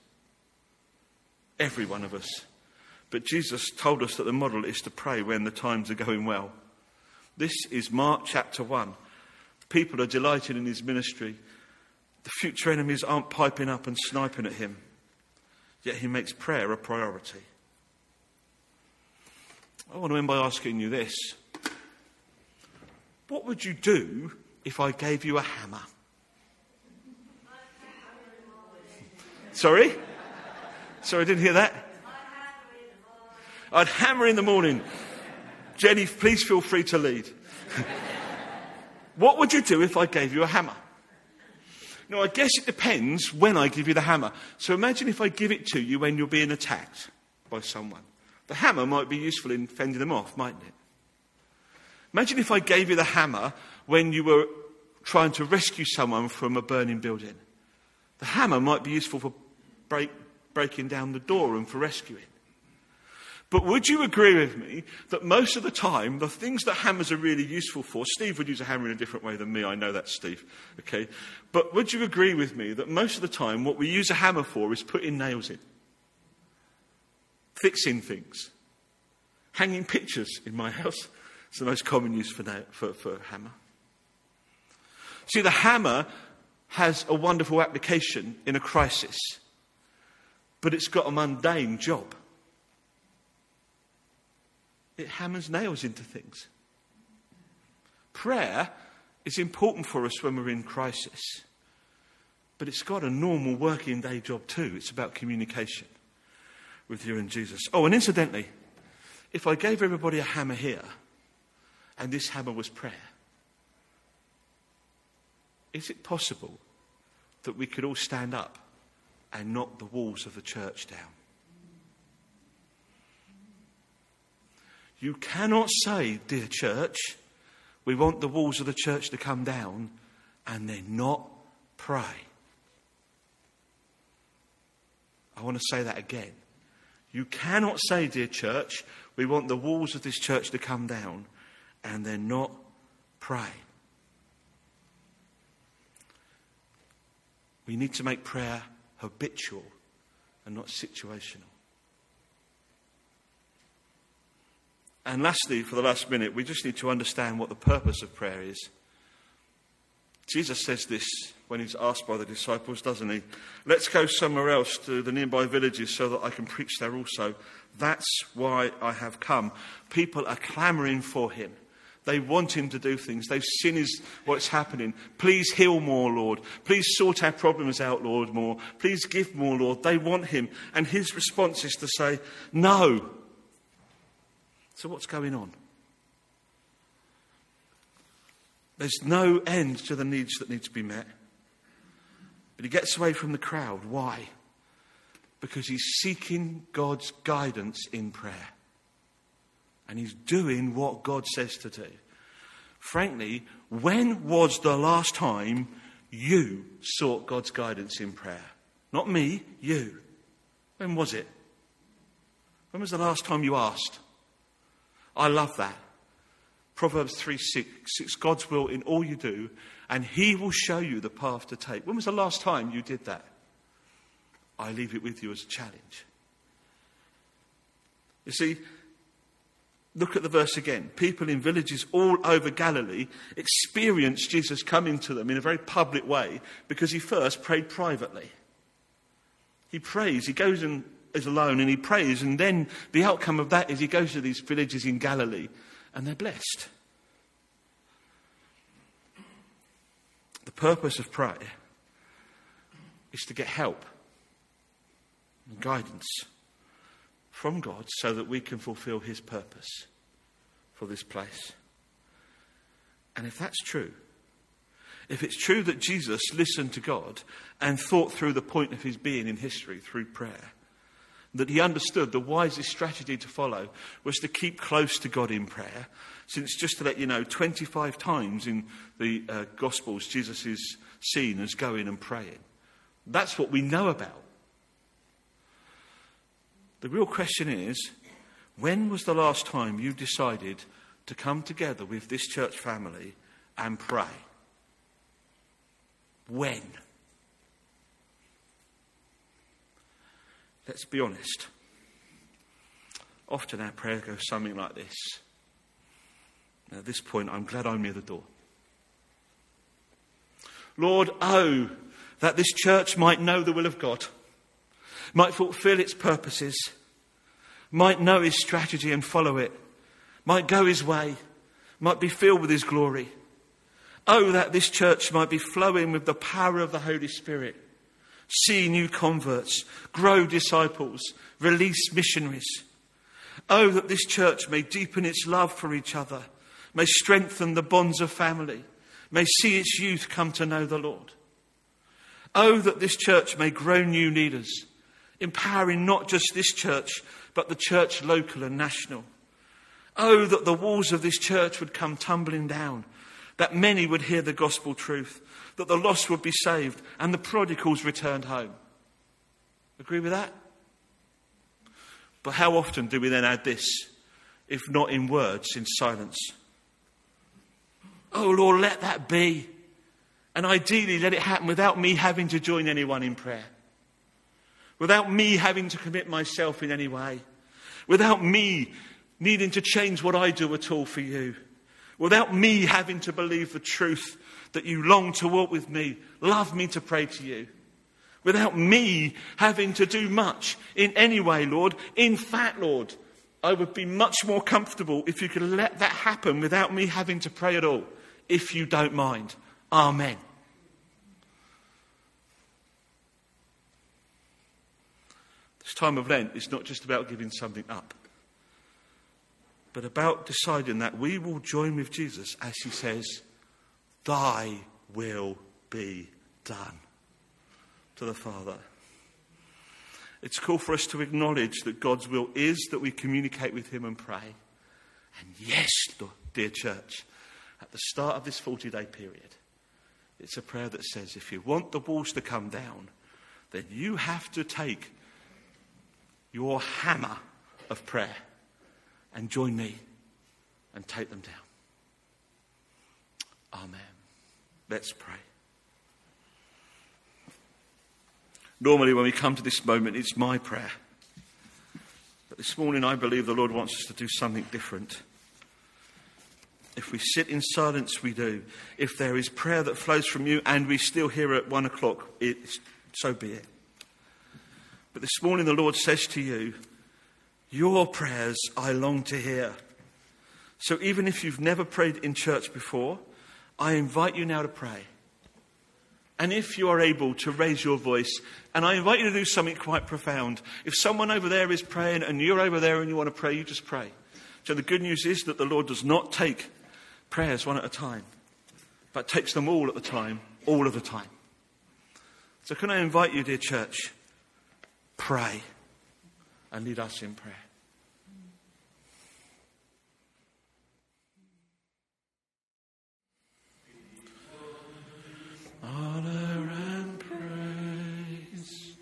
[SPEAKER 2] Every one of us. But Jesus told us that the model is to pray when the times are going well. This is Mark chapter 1. People are delighted in his ministry. The future enemies aren't piping up and sniping at him. Yet he makes prayer a priority. I want to end by asking you this What would you do if I gave you a hammer? Sorry? Sorry, I didn't hear that. I'd hammer in the morning. Jenny, please feel free to lead. [LAUGHS] what would you do if I gave you a hammer? Now, I guess it depends when I give you the hammer. So imagine if I give it to you when you're being attacked by someone. The hammer might be useful in fending them off, mightn't it? Imagine if I gave you the hammer when you were trying to rescue someone from a burning building. The hammer might be useful for break, breaking down the door and for rescuing. But would you agree with me that most of the time, the things that hammers are really useful for, Steve would use a hammer in a different way than me, I know that, Steve, okay? But would you agree with me that most of the time, what we use a hammer for is putting nails in, fixing things, hanging pictures in my [LAUGHS] house? It's the most common use for, nail, for, for hammer. See, the hammer has a wonderful application in a crisis but it's got a mundane job. It hammers nails into things. Prayer is important for us when we're in crisis, but it's got a normal working day job too. It's about communication with you and Jesus. Oh, and incidentally, if I gave everybody a hammer here, and this hammer was prayer, is it possible that we could all stand up and knock the walls of the church down? You cannot say, dear church, we want the walls of the church to come down and then not pray. I want to say that again. You cannot say, dear church, we want the walls of this church to come down and then not pray. We need to make prayer habitual and not situational. And lastly, for the last minute, we just need to understand what the purpose of prayer is. Jesus says this when he's asked by the disciples, doesn't he? Let's go somewhere else to the nearby villages so that I can preach there also. That's why I have come. People are clamoring for him. They want him to do things. They've seen his, what's happening. Please heal more, Lord. Please sort our problems out, Lord, more. Please give more, Lord. They want him. And his response is to say, No. So, what's going on? There's no end to the needs that need to be met. But he gets away from the crowd. Why? Because he's seeking God's guidance in prayer. And he's doing what God says to do. Frankly, when was the last time you sought God's guidance in prayer? Not me, you. When was it? When was the last time you asked? I love that. Proverbs 3 6, it's God's will in all you do, and He will show you the path to take. When was the last time you did that? I leave it with you as a challenge. You see, look at the verse again. People in villages all over Galilee experienced Jesus coming to them in a very public way because he first prayed privately. He prays, he goes and is alone and he prays, and then the outcome of that is he goes to these villages in Galilee and they're blessed. The purpose of prayer is to get help and guidance from God so that we can fulfill His purpose for this place. And if that's true, if it's true that Jesus listened to God and thought through the point of his being in history through prayer, that he understood the wisest strategy to follow was to keep close to God in prayer. Since, just to let you know, 25 times in the uh, Gospels, Jesus is seen as going and praying. That's what we know about. The real question is when was the last time you decided to come together with this church family and pray? When? Let's be honest. Often our prayer goes something like this. And at this point, I'm glad I'm near the door. Lord, oh, that this church might know the will of God, might fulfill its purposes, might know his strategy and follow it, might go his way, might be filled with his glory. Oh, that this church might be flowing with the power of the Holy Spirit see new converts, grow disciples, release missionaries. Oh, that this church may deepen its love for each other, may strengthen the bonds of family, may see its youth come to know the Lord. Oh, that this church may grow new leaders, empowering not just this church, but the church local and national. Oh, that the walls of this church would come tumbling down, that many would hear the gospel truth, that the lost would be saved and the prodigals returned home. Agree with that? But how often do we then add this, if not in words, in silence? Oh Lord, let that be. And ideally, let it happen without me having to join anyone in prayer, without me having to commit myself in any way, without me needing to change what I do at all for you, without me having to believe the truth that you long to walk with me, love me to pray to you. Without me having to do much in any way, Lord. In fact, Lord, I would be much more comfortable if you could let that happen without me having to pray at all, if you don't mind. Amen. This time of Lent is not just about giving something up, but about deciding that we will join with Jesus as he says, Thy will be done to the Father. It's cool for us to acknowledge that God's will is that we communicate with Him and pray. And yes, dear church, at the start of this 40 day period, it's a prayer that says if you want the walls to come down, then you have to take your hammer of prayer and join me and take them down. Amen. Let's pray. Normally, when we come to this moment, it's my prayer. But this morning, I believe the Lord wants us to do something different. If we sit in silence, we do. If there is prayer that flows from you and we still hear at one o'clock, it's, so be it. But this morning, the Lord says to you, Your prayers I long to hear. So even if you've never prayed in church before, I invite you now to pray. And if you are able to raise your voice, and I invite you to do something quite profound. If someone over there is praying and you're over there and you want to pray, you just pray. So the good news is that the Lord does not take prayers one at a time, but takes them all at the time, all of the time. So can I invite you, dear church, pray and lead us in prayer. honor and praise,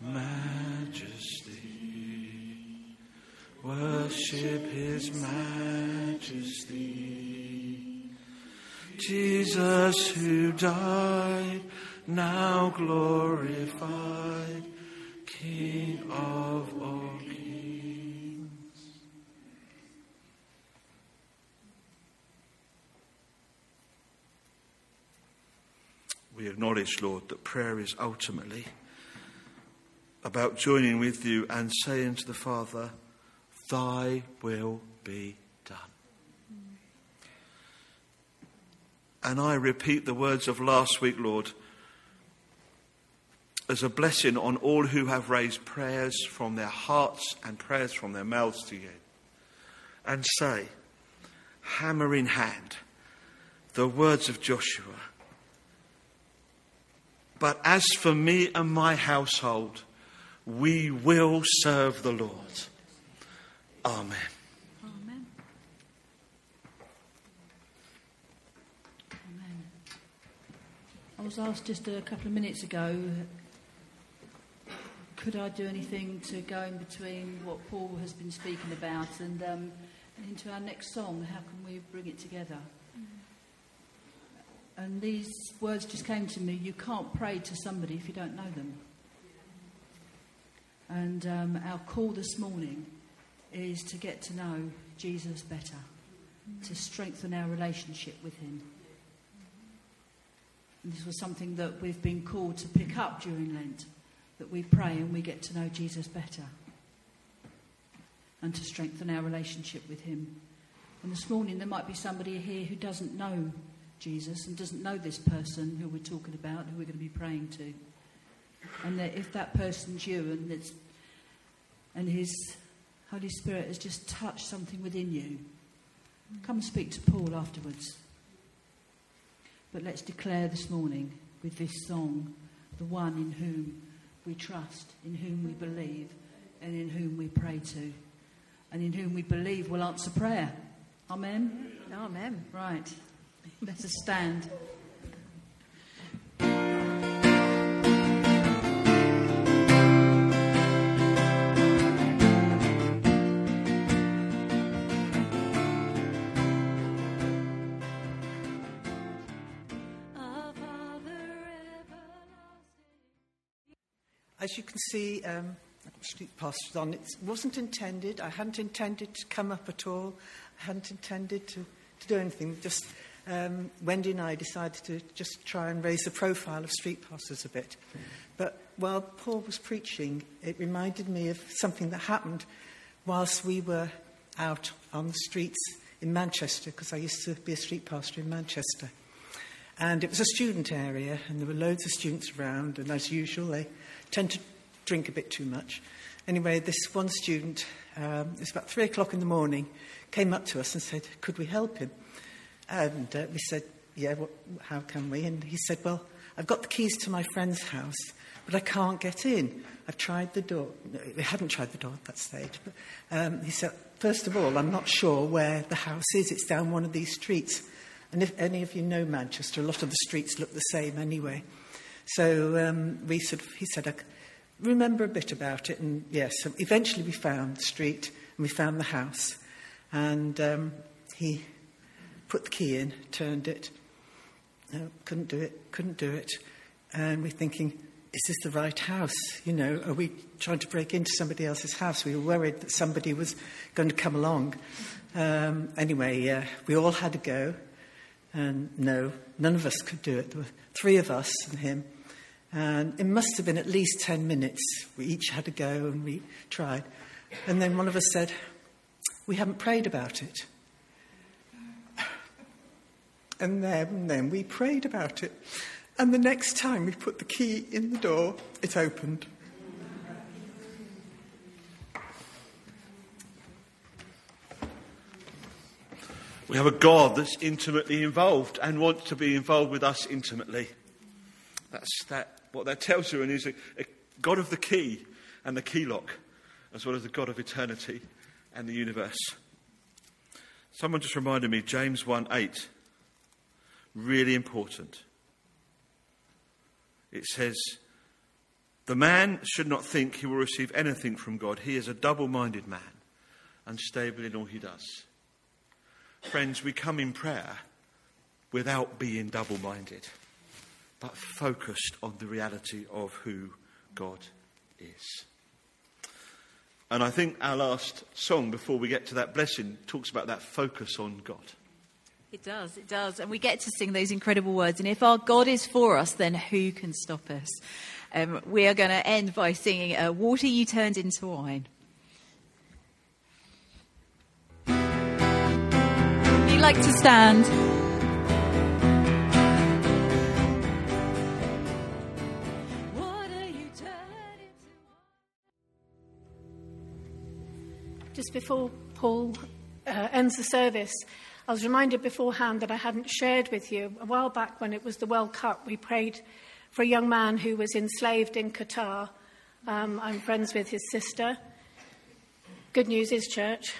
[SPEAKER 2] majesty. Worship his majesty. Jesus who died, now glorified, King of all kings. We acknowledge, Lord, that prayer is ultimately about joining with you and saying to the Father, Thy will be done. And I repeat the words of last week, Lord, as a blessing on all who have raised prayers from their hearts and prayers from their mouths to you. And say, hammer in hand, the words of Joshua. But as for me and my household, we will serve the Lord. Amen.
[SPEAKER 11] Amen. Amen. I was asked just a couple of minutes ago, could I do anything to go in between what Paul has been speaking about and, um, and into our next song? How can we bring it together? And these words just came to me you can't pray to somebody if you don't know them. And um, our call this morning is to get to know Jesus better, to strengthen our relationship with Him. And this was something that we've been called to pick up during Lent, that we pray and we get to know Jesus better, and to strengthen our relationship with Him. And this morning there might be somebody here who doesn't know Jesus and doesn't know this person who we're talking about, who we're going to be praying to. And that if that person's you and it's and His Holy Spirit has just touched something within you, come and speak to Paul afterwards. But let's declare this morning with this song the one in whom we trust, in whom we believe, and in whom we pray to, and in whom we believe will answer prayer. Amen?
[SPEAKER 3] Amen.
[SPEAKER 11] Right. Let us stand.
[SPEAKER 12] As you can see, um, street pastors on, it wasn't intended. I hadn't intended to come up at all. I hadn't intended to, to do anything. Just um, Wendy and I decided to just try and raise the profile of street pastors a bit. But while Paul was preaching, it reminded me of something that happened whilst we were out on the streets in Manchester, because I used to be a street pastor in Manchester. And it was a student area, and there were loads of students around, and as usual, they tend to drink a bit too much. Anyway, this one student, um, it was about three o'clock in the morning, came up to us and said, Could we help him? And uh, we said, Yeah, what, how can we? And he said, Well, I've got the keys to my friend's house, but I can't get in. I've tried the door. No, we hadn't tried the door at that stage. But um, he said, First of all, I'm not sure where the house is. It's down one of these streets. And if any of you know Manchester, a lot of the streets look the same anyway. So um, we sort of, he said, I remember a bit about it. And yes, eventually we found the street and we found the house. And um, he put the key in, turned it. No, couldn't do it, couldn't do it. And we're thinking, is this the right house? You know, are we trying to break into somebody else's house? We were worried that somebody was going to come along. Um, anyway, uh, we all had a go. And no, none of us could do it. There were three of us and him. And it must have been at least 10 minutes. We each had a go and we tried. And then one of us said, We haven't prayed about it. And then, and then we prayed about it. And the next time we put the key in the door, it opened.
[SPEAKER 2] We have a God that's intimately involved and wants to be involved with us intimately. That's that, what that tells you, and he's a, a God of the key and the key lock, as well as the God of eternity and the universe. Someone just reminded me, James 1 8, really important. It says, The man should not think he will receive anything from God. He is a double minded man, unstable in all he does. Friends, we come in prayer without being double minded, but focused on the reality of who God is. And I think our last song before we get to that blessing talks about that focus on God.
[SPEAKER 3] It does, it does. And we get to sing those incredible words. And if our God is for us, then who can stop us? Um, we are going to end by singing uh, Water You Turned into Wine. Like to stand.
[SPEAKER 8] Just before Paul uh, ends the service, I was reminded beforehand that I hadn't shared with you. A while back, when it was the World Cup, we prayed for a young man who was enslaved in Qatar. Um, I'm friends with his sister. Good news is, church,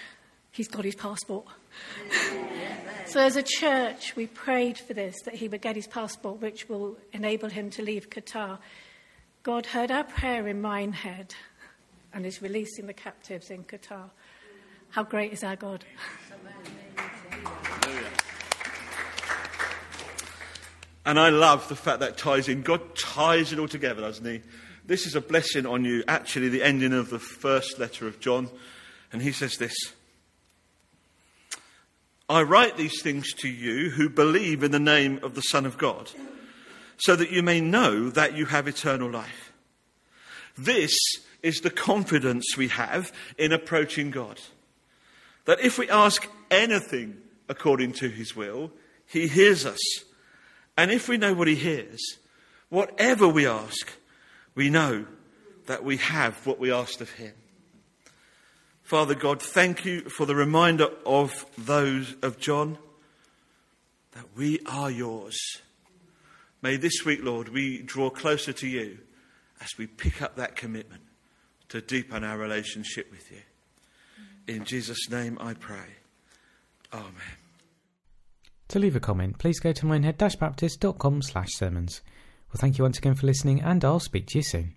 [SPEAKER 8] he's got his passport. [LAUGHS] so, as a church, we prayed for this that he would get his passport, which will enable him to leave Qatar. God heard our prayer in Minehead and is releasing the captives in Qatar. How great is our God?
[SPEAKER 2] And I love the fact that ties in. God ties it all together, doesn't He? This is a blessing on you. Actually, the ending of the first letter of John. And he says this I write these things to you who believe in the name of the Son of God, so that you may know that you have eternal life. This is the confidence we have in approaching God. That if we ask anything according to his will, he hears us. And if we know what he hears, whatever we ask, we know that we have what we asked of him. Father God, thank you for the reminder of those of John that we are yours. May this week, Lord, we draw closer to you as we pick up that commitment to deepen our relationship with you. In Jesus' name I pray. Amen.
[SPEAKER 1] To leave a comment, please go to minehead-baptist.com slash sermons. Well, thank you once again for listening, and I'll speak to you soon.